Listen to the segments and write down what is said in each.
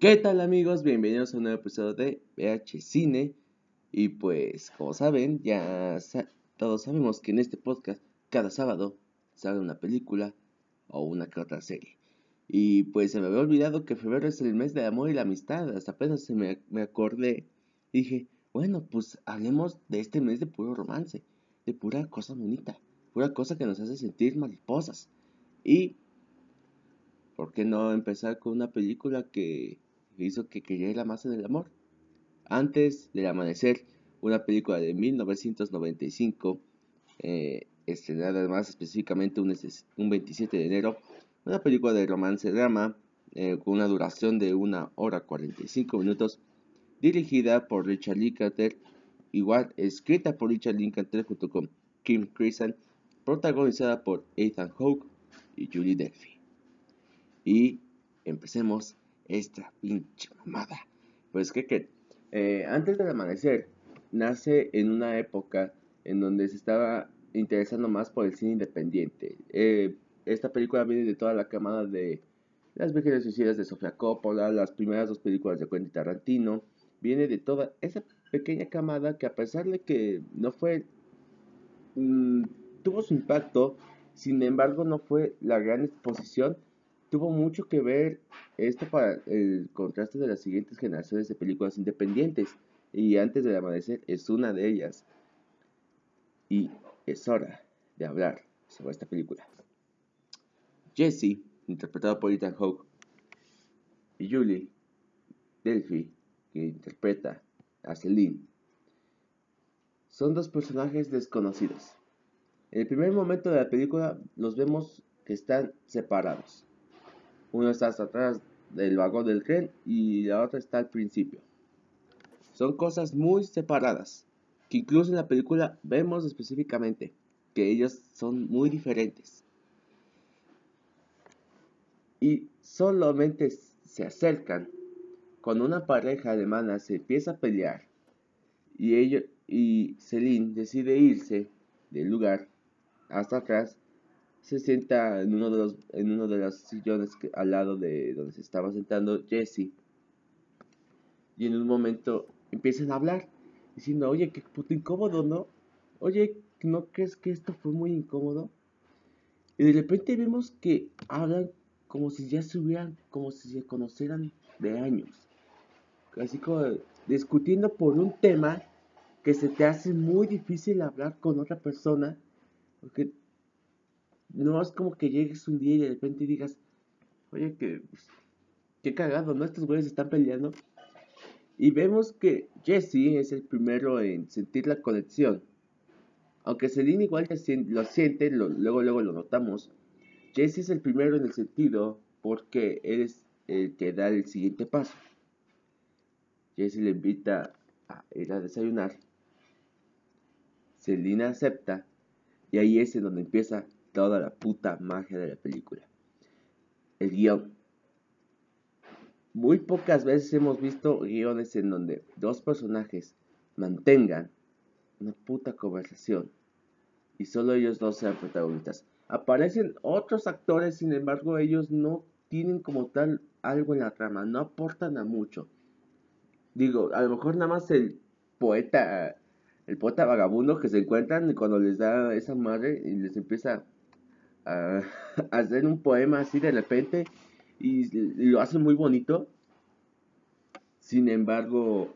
¿Qué tal amigos? Bienvenidos a un nuevo episodio de VH Cine. Y pues, como saben, ya todos sabemos que en este podcast cada sábado sale una película o una que otra serie. Y pues se me había olvidado que febrero es el mes de amor y la amistad. Hasta apenas se me, me acordé. Dije, bueno, pues hablemos de este mes de puro romance, de pura cosa bonita, pura cosa que nos hace sentir mariposas. Y, ¿por qué no empezar con una película que hizo que creyera más en el amor? Antes del amanecer, una película de 1995, eh, estrenada más específicamente un, un, 27 de enero, una película de romance drama eh, con una duración de 1 hora 45 minutos, dirigida por Richard Linklater, igual escrita por Richard Linklater junto con Kim Crescent, protagonizada por Ethan Hawke y Julie Delphi. Y empecemos esta pinche mamada. Pues que, que eh, antes del amanecer nace en una época en donde se estaba interesando más por el cine independiente. Eh, esta película viene de toda la camada de Las Vírgenes Suicidas de Sofía Coppola, las primeras dos películas de Quentin Tarantino. Viene de toda esa pequeña camada que a pesar de que no fue... Mm, tuvo su impacto, sin embargo no fue la gran exposición. Tuvo mucho que ver esto para el contraste de las siguientes generaciones de películas independientes. Y antes del amanecer es una de ellas. Y es hora de hablar sobre esta película. Jesse, interpretado por Ethan Hawke, y Julie Delphi, que interpreta a Celine, son dos personajes desconocidos. En el primer momento de la película los vemos que están separados. Uno está hasta atrás del vagón del tren y la otra está al principio. Son cosas muy separadas, que incluso en la película vemos específicamente que ellos son muy diferentes. Y solamente se acercan cuando una pareja alemana se empieza a pelear y ellos y Celine decide irse del lugar hasta atrás se sienta en uno de los en uno de los sillones al lado de donde se estaba sentando Jesse y en un momento empiezan a hablar, diciendo, oye, qué puto incómodo, ¿no? Oye, ¿no crees que esto fue muy incómodo? Y de repente vemos que hablan como si ya se hubieran, como si se conocieran de años. Así como discutiendo por un tema que se te hace muy difícil hablar con otra persona. Porque no es como que llegues un día y de repente digas, oye, que, pues, qué cagado, ¿no? Estos güeyes están peleando. Y vemos que Jesse es el primero en sentir la conexión. Aunque Celine igual lo siente, luego luego lo notamos. Jesse es el primero en el sentido porque él es el que da el siguiente paso. Jesse le invita a ir a desayunar. Celine acepta y ahí es en donde empieza toda la puta magia de la película. El guion. Muy pocas veces hemos visto guiones en donde dos personajes mantengan una puta conversación y solo ellos dos sean protagonistas. Aparecen otros actores, sin embargo, ellos no tienen como tal algo en la trama, no aportan a mucho. Digo, a lo mejor nada más el poeta, el poeta vagabundo que se encuentran cuando les da esa madre y les empieza a, hacer un poema así de repente y, lo hacen muy bonito. Sin embargo,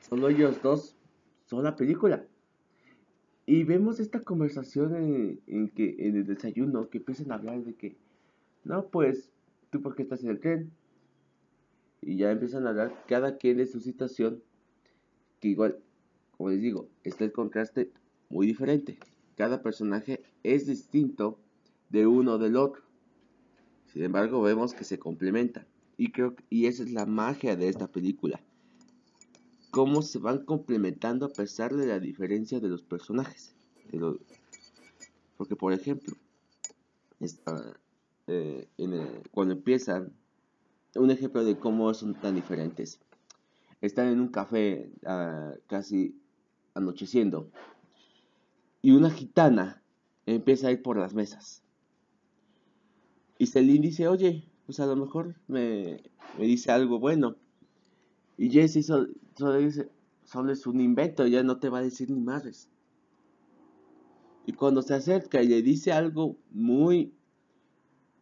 solo ellos dos son la película. Y vemos esta conversación en, en, que en el desayuno que empiezan a hablar de que, no, pues, tú por qué estás en el tren. Y ya empiezan a hablar cada quien de su situación, que igual, como les digo, está el contraste muy diferente. Cada personaje es distinto de uno del otro. Sin embargo, vemos que se complementan. Y creo y esa es la magia de esta película. Cómo se van complementando a pesar de la diferencia de los personajes. porque, por ejemplo, eh, cuando empiezan, un ejemplo de cómo son tan diferentes. Están en un café ah, casi anocheciendo y una gitana empieza a ir por las mesas y Celine dice, oye, pues a lo mejor me, me dice algo bueno. Y Jesse solo, dice, solo es un invento, ya no te va a decir ni madres. Y cuando se acerca y le dice algo muy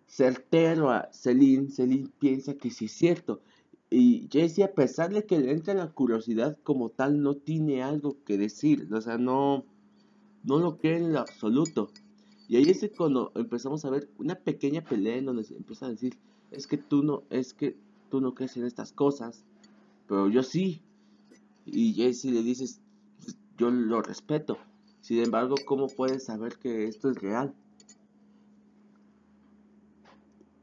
certero a Celine, Celine piensa que sí es cierto. Y Jesse, a pesar de que le entra la curiosidad como tal, no tiene algo que decir. O sea, no, no lo cree en lo absoluto. Y ahí es cuando empezamos a ver una pequeña pelea en donde se empieza a decir, es que tú no, es que tú no crees en estas cosas, pero yo sí. Y Jesse le dices, yo lo respeto. Sin embargo, ¿cómo puedes saber que esto es real?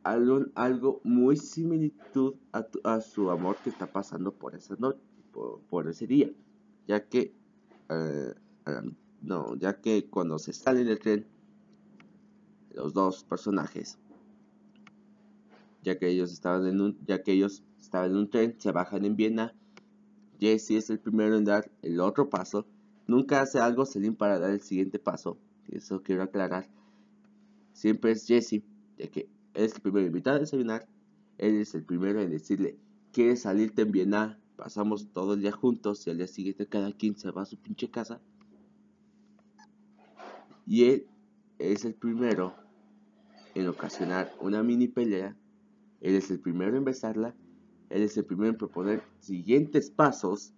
Algo, algo muy similitud a, su amor que está pasando por esa noche, por, ese día, ya que, eh, no, ya que cuando se sale del tren, los dos personajes, ya que ellos estaban en un, ya que ellos estaban en un tren, se bajan en Viena, Jesse es el primero en dar el otro paso, nunca hace algo Celine para dar el siguiente paso, eso quiero aclarar, siempre es Jesse, ya que es el primero en invitar a desayunar, él es el primero en decirle, ¿quieres salirte en Viena? Pasamos todo el día juntos y al día siguiente cada quien se va a su pinche casa. Y él es el primero en ocasionar una mini pelea, él es el primero en besarla, él es el primero en proponer siguientes pasos.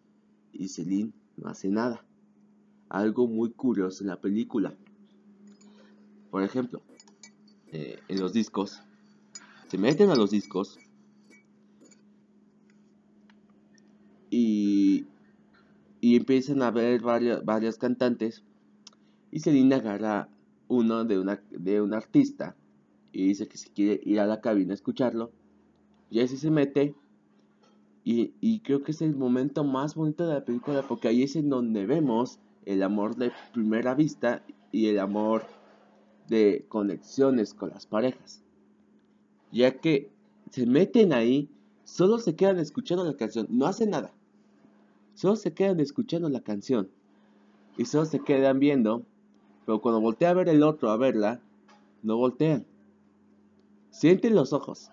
Y Celine no hace nada. Algo muy curioso en la película. Por ejemplo, eh, en los discos, se meten a los discos. Y, y empiezan a ver varias, varias cantantes y Celine agarra uno de, una, de un artista y dice que si quiere ir a la cabina a escucharlo. Y así se mete. Y, y, creo que es el momento más bonito de la película porque ahí es en donde vemos el amor de primera vista y el amor de conexiones con las parejas. Ya que se meten ahí, solo se quedan escuchando la canción, no hacen nada. Solo se quedan escuchando la canción. Y solo se quedan viendo. Pero cuando voltea a ver el otro a verla, no voltean. Sienten los ojos,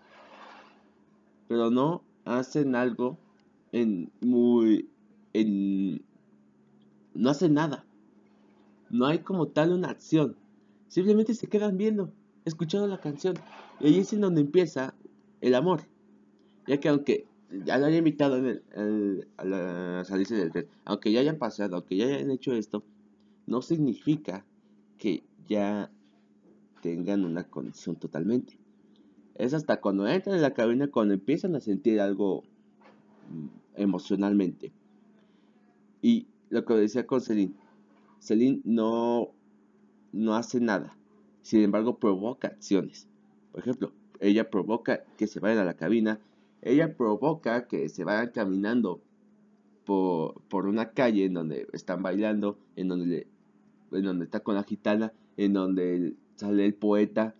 pero no hacen algo en muy en no hacen nada. No hay como tal una acción. Simplemente se quedan viendo, escuchando la canción. Y ahí es en donde empieza el amor. Ya que aunque ya lo hayan invitado en el, a la salirse del tren, aunque ya hayan pasado, aunque ya hayan hecho esto, no significa que ya tengan una conexión totalmente. Es hasta cuando entran en la cabina cuando empiezan a sentir algo mm, emocionalmente. Y lo que decía con Celine, Celine no, no hace nada, sin embargo provoca acciones. Por ejemplo, ella provoca que se vayan a la cabina, ella provoca que se vayan caminando por, por una calle en donde están bailando, en donde, en donde está con la gitana, en donde sale el poeta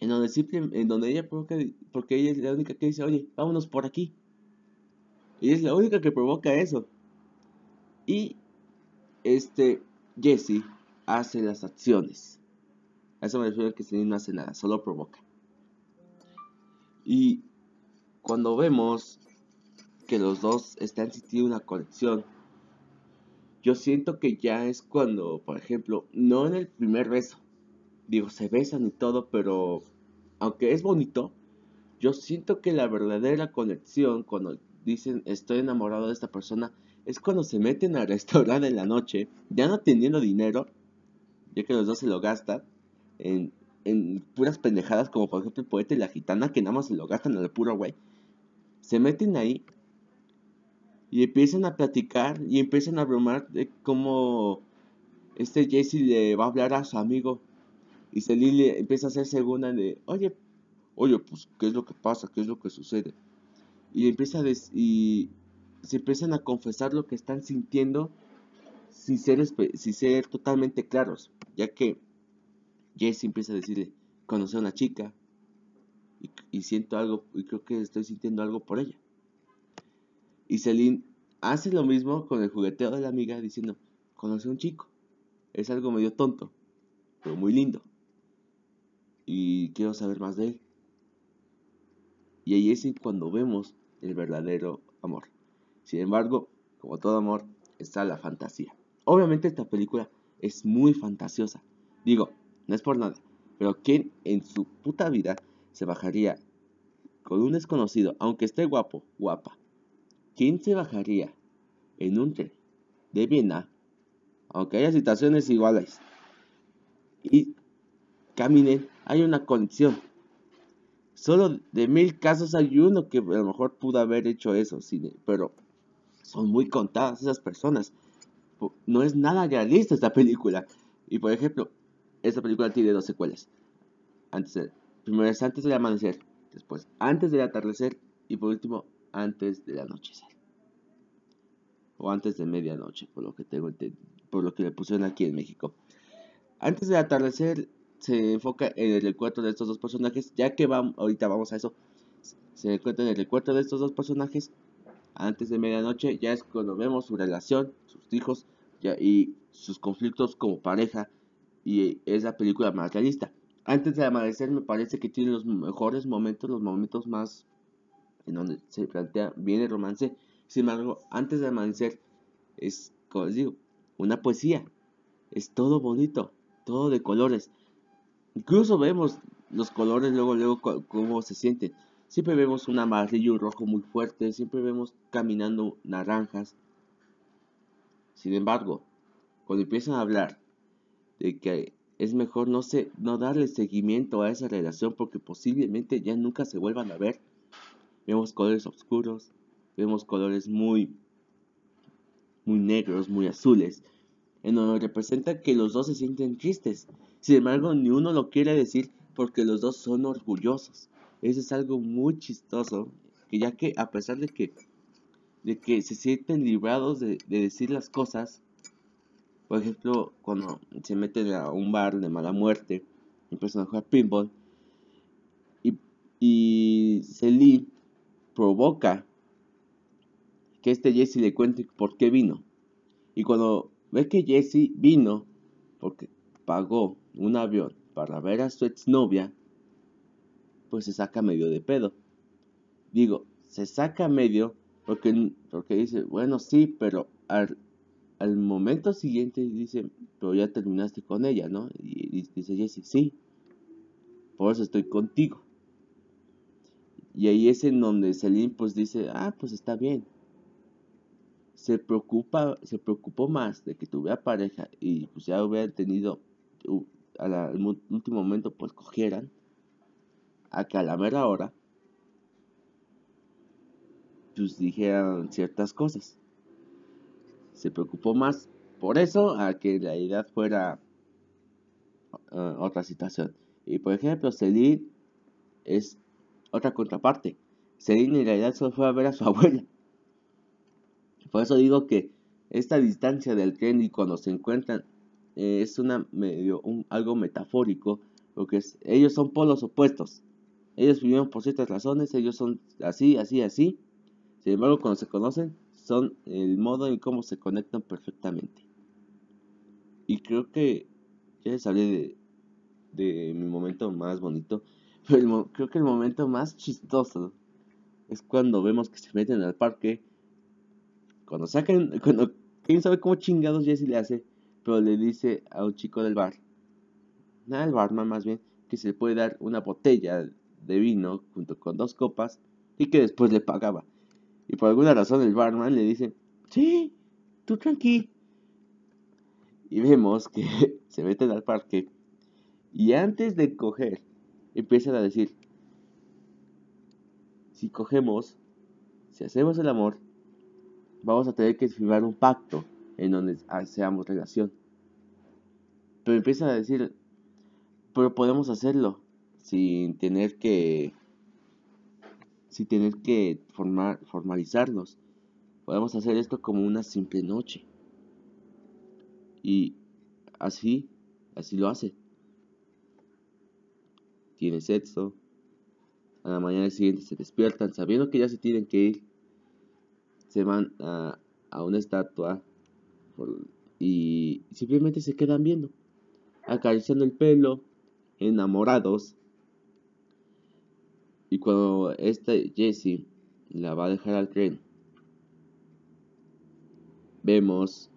en donde en donde ella provoca, porque ella es la única que dice, oye, vámonos por aquí. Y es la única que provoca eso. Y este Jesse hace las acciones. A eso me refiero que Celine no hace nada, solo provoca. Y cuando vemos que los dos están sintiendo una conexión, yo siento que ya es cuando, por ejemplo, no en el primer beso, digo, se besan y todo, pero aunque es bonito, yo siento que la verdadera conexión cuando dicen estoy enamorado de esta persona es cuando se meten al restaurante en la noche, ya no teniendo dinero, ya que los dos se lo gastan en, en puras pendejadas como por ejemplo el poeta y la gitana que nada más se lo gastan al puro güey. Se meten ahí y empiezan a platicar y empiezan a bromar de cómo este Jesse le va a hablar a su amigo y Celine empieza a ser segunda de, oye, oye, pues, ¿qué es lo que pasa? ¿Qué es lo que sucede? Y empieza a y se empiezan a confesar lo que están sintiendo sin ser, sin ser totalmente claros, ya que Jesse empieza a decirle, conocí a una chica y, siento algo, y creo que estoy sintiendo algo por ella. Y Celine hace lo mismo con el jugueteo de la amiga diciendo, conocí a un chico, es algo medio tonto, pero muy lindo y quiero saber más de él. Y ahí es cuando vemos el verdadero amor. Sin embargo, como todo amor, está la fantasía. Obviamente esta película es muy fantasiosa. Digo, no es por nada, pero ¿quién en su puta vida se bajaría con un desconocido, aunque esté guapo, guapa? ¿Quién se bajaría en un tren de Viena, aunque haya situaciones iguales, y caminen, hay una conexión? Solo de mil casos hay uno que a lo mejor pudo haber hecho eso, pero son muy contadas esas personas. No es nada realista esta película. Y por ejemplo, esta película tiene dos secuelas. Antes primero es antes del amanecer, después antes del atardecer y por último antes del anochecer. O antes de medianoche, por lo que tengo por lo que le pusieron aquí en México. Antes del atardecer se enfoca en el recuerdo de estos dos personajes, ya que vamos, ahorita vamos a eso. Se encuentra en el recuerdo de estos dos personajes antes de medianoche, ya es cuando vemos su relación, sus hijos ya, y sus conflictos como pareja y es la película más realista. Antes de amanecer me parece que tiene los mejores momentos, los momentos más donde se plantea bien el romance. Sin embargo, antes de amanecer es, como les digo, una poesía. Es todo bonito, todo de colores. Incluso vemos los colores luego, luego cómo se sienten. Siempre vemos un amarillo y un rojo muy fuerte, siempre vemos caminando naranjas. Sin embargo, cuando empiezan a hablar de que es mejor no, se, no darle seguimiento a esa relación porque posiblemente ya nunca se vuelvan a ver. Vemos colores oscuros, vemos colores muy, muy negros, muy azules, en donde representa que los dos se sienten tristes. Sin embargo, ni uno lo quiere decir porque los dos son orgullosos. Eso es algo muy chistoso, que ya que a pesar de que, de que se sienten librados de, de decir las cosas, por ejemplo, cuando se meten a un bar de mala muerte, empiezan a jugar pinball, y, y Celine provoca que este Jesse le cuente por qué vino. Y cuando ve que Jesse vino porque pagó un avión para ver a su exnovia, pues se saca medio de pedo. Digo, se saca medio porque, porque dice, bueno, sí, pero al, al momento siguiente dice, pero ya terminaste con ella, ¿no? Y, dice Jesse, sí, por eso estoy contigo. Y ahí es en donde Celine pues dice, ah, pues está bien. Se preocupa, se preocupó más de que tuviera pareja y pues ya hubieran tenido, al último momento pues cogieran, a que a la mera hora pues dijeran ciertas cosas se preocupó más por eso a que la idea fuera uh, otra situación. Y por ejemplo, Celine es otra contraparte. Celine en realidad solo fue a ver a su abuela. Por eso digo que esta distancia del tren y cuando se encuentran eh, es una medio un, algo metafórico, porque es, ellos son polos opuestos. Ellos vivieron por ciertas razones, ellos son así, así, así. Sin embargo, cuando se conocen, son el modo en cómo se conectan perfectamente. Y creo que ya les hablé de, mi momento más bonito, creo que el momento más chistoso es cuando vemos que se meten al parque, cuando sacan, cuando, quién sabe cómo chingados Jesse le hace, pero le dice a un chico del bar, nada, el barman más bien, que se le puede dar una botella de vino junto con dos copas y que después le pagaba. Y por alguna razón el barman le dice, sí, tú tranqui. Y vemos que se meten al parque y antes de coger empiezan a decir, si cogemos, si hacemos el amor, vamos a tener que firmar un pacto en donde seamos relación. Pero empiezan a decir, pero podemos hacerlo sin tener que sin tener que formalizarnos. Podemos hacer esto como una simple noche. Y así, así lo hace. Tiene sexo. A la mañana siguiente se despiertan sabiendo que ya se tienen que ir. Se van a, a una estatua y simplemente se quedan viendo, acariciando el pelo, enamorados Y cuando este Jesse la va a dejar al tren, vemos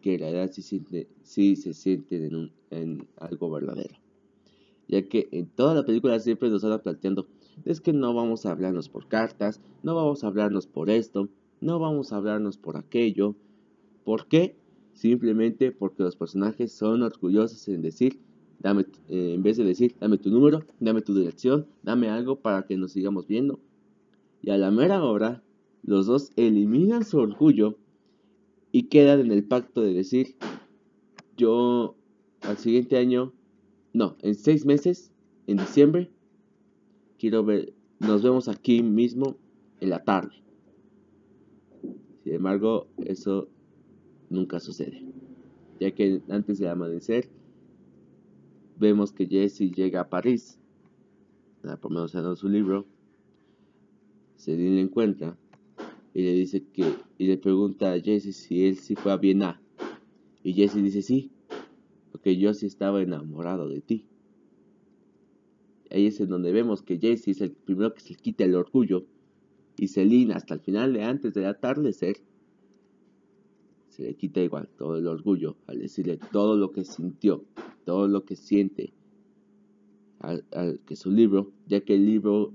que la edad sí, sí se siente en, en algo verdadero. Ya que en toda la película siempre nos van planteando, es que no vamos a hablarnos por cartas, no vamos a hablarnos por esto, no vamos a hablarnos por aquello. ¿Por qué? Simplemente porque los personajes son orgullosos en decir, dame, eh, en vez de decir, dame tu número, dame tu dirección, dame algo para que nos sigamos viendo. Y a la mera hora, los dos eliminan su orgullo y quedan en el pacto de decir, yo al siguiente año, no, en seis meses, en diciembre, quiero ver, nos vemos aquí mismo en la tarde. Sin embargo, eso nunca sucede, ya que antes de amanecer, vemos que Jesse llega a París, por menos en su libro, Celine le encuentra y le dice que, y le pregunta a Jesse si él sí fue a Viena. Y Jesse dice sí, porque yo sí estaba enamorado de ti. Ahí es en donde vemos que Jesse es el primero que se quita el orgullo y Celine hasta el final de antes del atardecer se le quita igual todo el orgullo al decirle todo lo que sintió, todo lo que siente al, que su libro, ya que el libro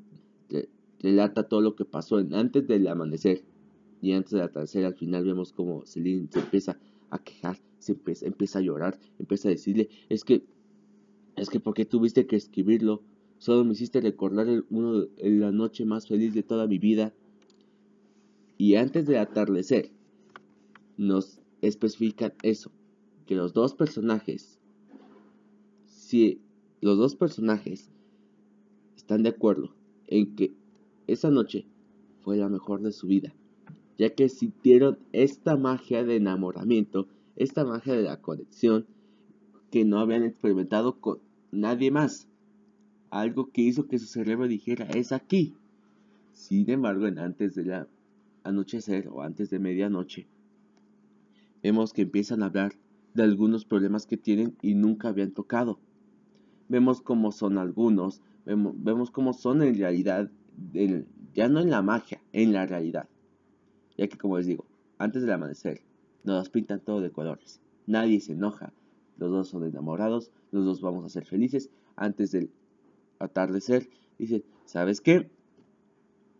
relata todo lo que pasó antes del amanecer y antes del atardecer. Al final vemos como Celine se empieza a quejar, se empieza, a llorar, empieza a decirle, es que, es que porque tuviste que escribirlo, solo me hiciste recordar el, uno, la noche más feliz de toda mi vida. Y antes del atardecer, nos especifican eso, que los dos personajes, si los dos personajes están de acuerdo en que esa noche fue la mejor de su vida, ya que sintieron esta magia de enamoramiento, esta magia de la conexión que no habían experimentado con nadie más. Algo que hizo que su cerebro dijera, es aquí. Sin embargo, en antes de la anochecer o antes de medianoche, vemos que empiezan a hablar de algunos problemas que tienen y nunca habían tocado. Vemos cómo son algunos, vemos, cómo son en realidad, ya no en la magia, en la realidad. Ya que como les digo, antes del amanecer, nos pintan todo de colores. Nadie se enoja, los dos son enamorados, los dos vamos a ser felices. Antes del atardecer, dicen, ¿sabes qué?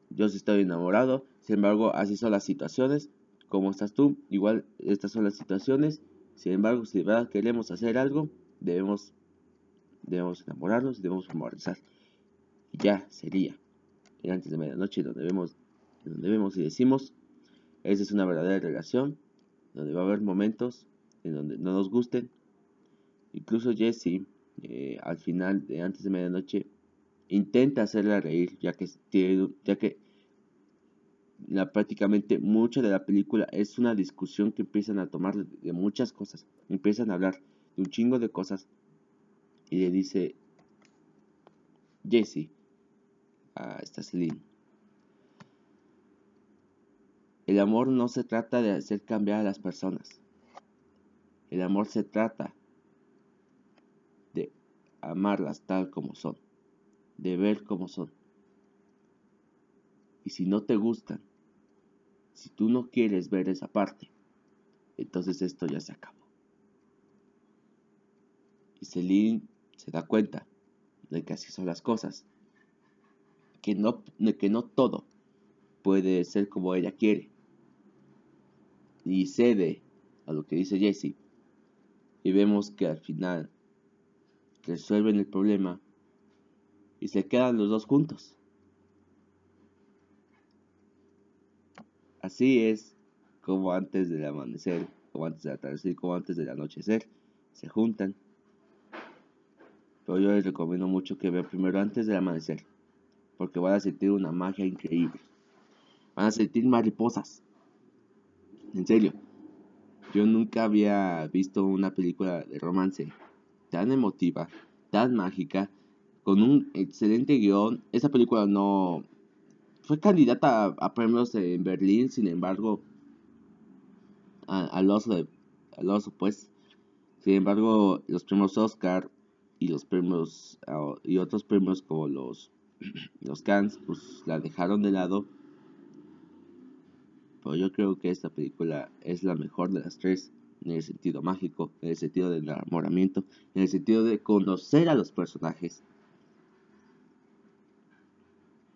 Yo estoy enamorado, sin embargo, así son las situaciones, ¿Cómo estás tú? Igual estas son las situaciones. Sin embargo, si de verdad queremos hacer algo, debemos, debemos enamorarnos, debemos. Y ya sería. Y antes de medianoche, donde vemos, donde vemos y decimos, esa es una verdadera relación, donde va a haber momentos en donde no nos gusten. Incluso Jesse, eh, al final, de antes de medianoche, intenta hacerla reír, ya que, ya que la, prácticamente mucha de la película es una discusión que empiezan a tomar de, muchas cosas. Empiezan a hablar de un chingo de cosas. Y le dice Jesse a esta Celine. El amor no se trata de hacer cambiar a las personas. El amor se trata de amarlas tal como son, de ver como son. Y si no te gustan, si tú no quieres ver esa parte, entonces esto ya se acabó. Y Celine se da cuenta de que así son las cosas. Que no, que no todo puede ser como ella quiere. Y cede a lo que dice Jesse. Y vemos que al final resuelven el problema y se quedan los dos juntos. Así es como antes del amanecer, como antes del atardecer, como antes del anochecer, se juntan. Pero yo les recomiendo mucho que vean primero antes del amanecer, porque van a sentir una magia increíble. Van a sentir mariposas. En serio, yo nunca había visto una película de romance tan emotiva, tan mágica, con un excelente guion. Esa película no, fue candidata a, premios en Berlín, sin embargo, al oso, pues, sin embargo, los premios Oscar y los premios y otros premios como los los Cans pues la dejaron de lado. Pero yo creo que esta película es la mejor de las tres en el sentido mágico, en el sentido del enamoramiento, en el sentido de conocer a los personajes.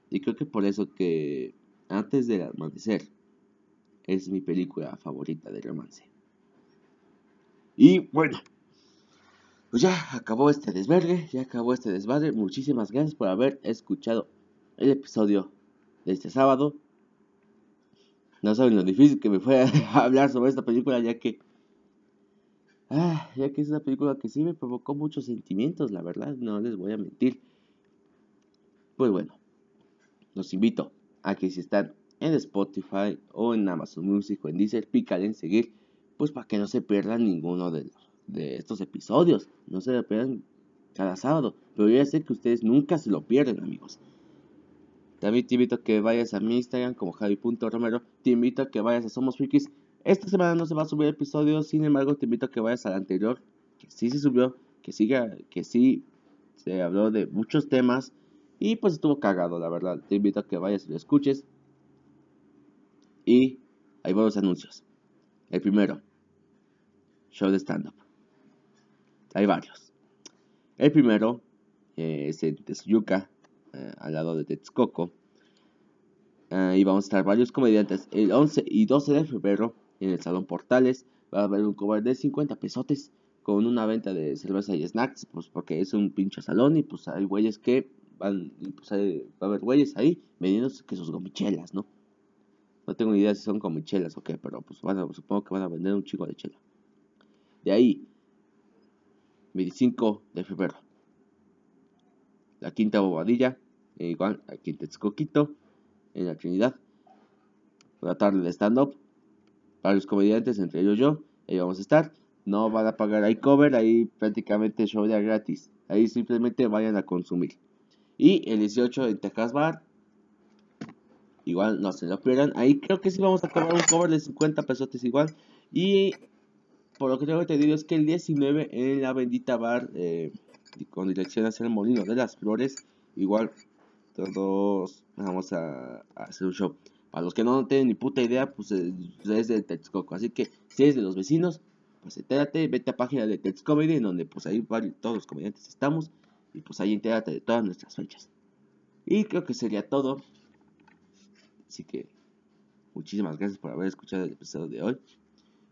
Y creo que por eso que antes del amanecer es mi película favorita de romance. Y bueno, pues ya acabó este desvergue, ya acabó este desmadre. Muchísimas gracias por haber escuchado el episodio de este sábado. No saben lo difícil que me fue a hablar sobre esta película, ya que. Ah, ya que es una película que sí me provocó muchos sentimientos, la verdad, no les voy a mentir. Pues bueno, los invito a que si están en Spotify o en Amazon Music o en Deezer, pícale en seguir, pues para que no se pierdan ninguno de, de estos episodios, no se lo pierdan cada sábado, pero yo ya sé que ustedes nunca se lo pierden, amigos. También te invito a que vayas a mi Instagram como javi.romero, te invito a que vayas a Somos Frikis. Esta semana no se va a subir episodio, sin embargo te invito a que vayas al anterior, que sí se subió, que siga, que sí se habló de muchos temas y pues estuvo cagado, la verdad. Te invito a que vayas y lo escuches. Y hay varios anuncios. El primero, show de stand-up. Hay varios. El primero eh, es en Tezuyuca, eh, al lado de Texcoco. Eh, y vamos a estar varios comediantes. El 11 y 12 de febrero en el Salón Portales va a haber un cover de 50 pesotes con una venta de cerveza y snacks, pues porque es un pinche salón y pues hay güeyes que van, pues va a haber güeyes ahí vendiendo que sus gomichelas, ¿no? No tengo ni idea si son gomichelas o qué, pero pues van supongo que van a vender un chico de chela. De ahí, 25 de febrero. La quinta bobadilla, igual aquí en Texcoquito, en la Trinidad. Una tarde de stand-up. Varios comediantes, entre ellos yo. Ahí vamos a estar. No van a pagar ahí cover, ahí prácticamente show de gratis. Ahí simplemente vayan a consumir. Y el 18 en Texas Bar. Igual no se lo pierdan. Ahí creo que sí vamos a cobrar un cover de 50 pesos igual. Y por lo que tengo entendido es que el 19 en la bendita bar eh, con dirección hacia el molino de las flores. Igual todos vamos a, hacer un show. Para los que no tienen ni puta idea, pues es, de Texcoco. Así que si es de los vecinos, pues entérate, vete a página de Tex Comedy, en donde pues ahí todos los comediantes estamos. Y pues ahí entérate de todas nuestras fechas. Y creo que sería todo. Así que muchísimas gracias por haber escuchado el episodio de hoy.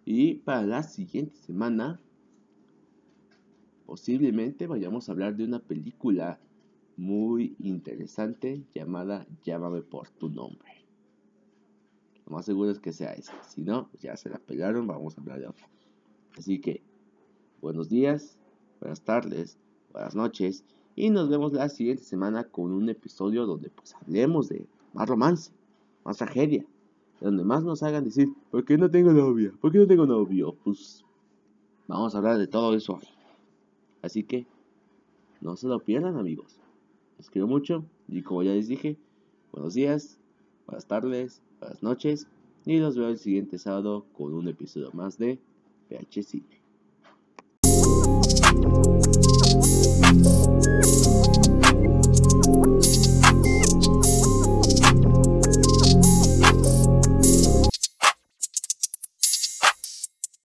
Y para la siguiente semana, posiblemente vayamos a hablar de una película muy interesante llamada Llámame por tu nombre. Lo más seguro es que sea esa. Si no, ya se la pegaron, vamos a hablar de otra. Así que, buenos días, buenas tardes, buenas noches y nos vemos la siguiente semana con un episodio donde pues hablemos de más romance, más tragedia, donde más nos hagan decir, ¿por qué no tengo novia? ¿Por qué no tengo novio? Pues vamos a hablar de todo eso Así que no se lo pierdan amigos. Les quiero mucho y como ya les dije, buenos días, buenas tardes, buenas noches y los veo el siguiente sábado con un episodio más de PH Cine.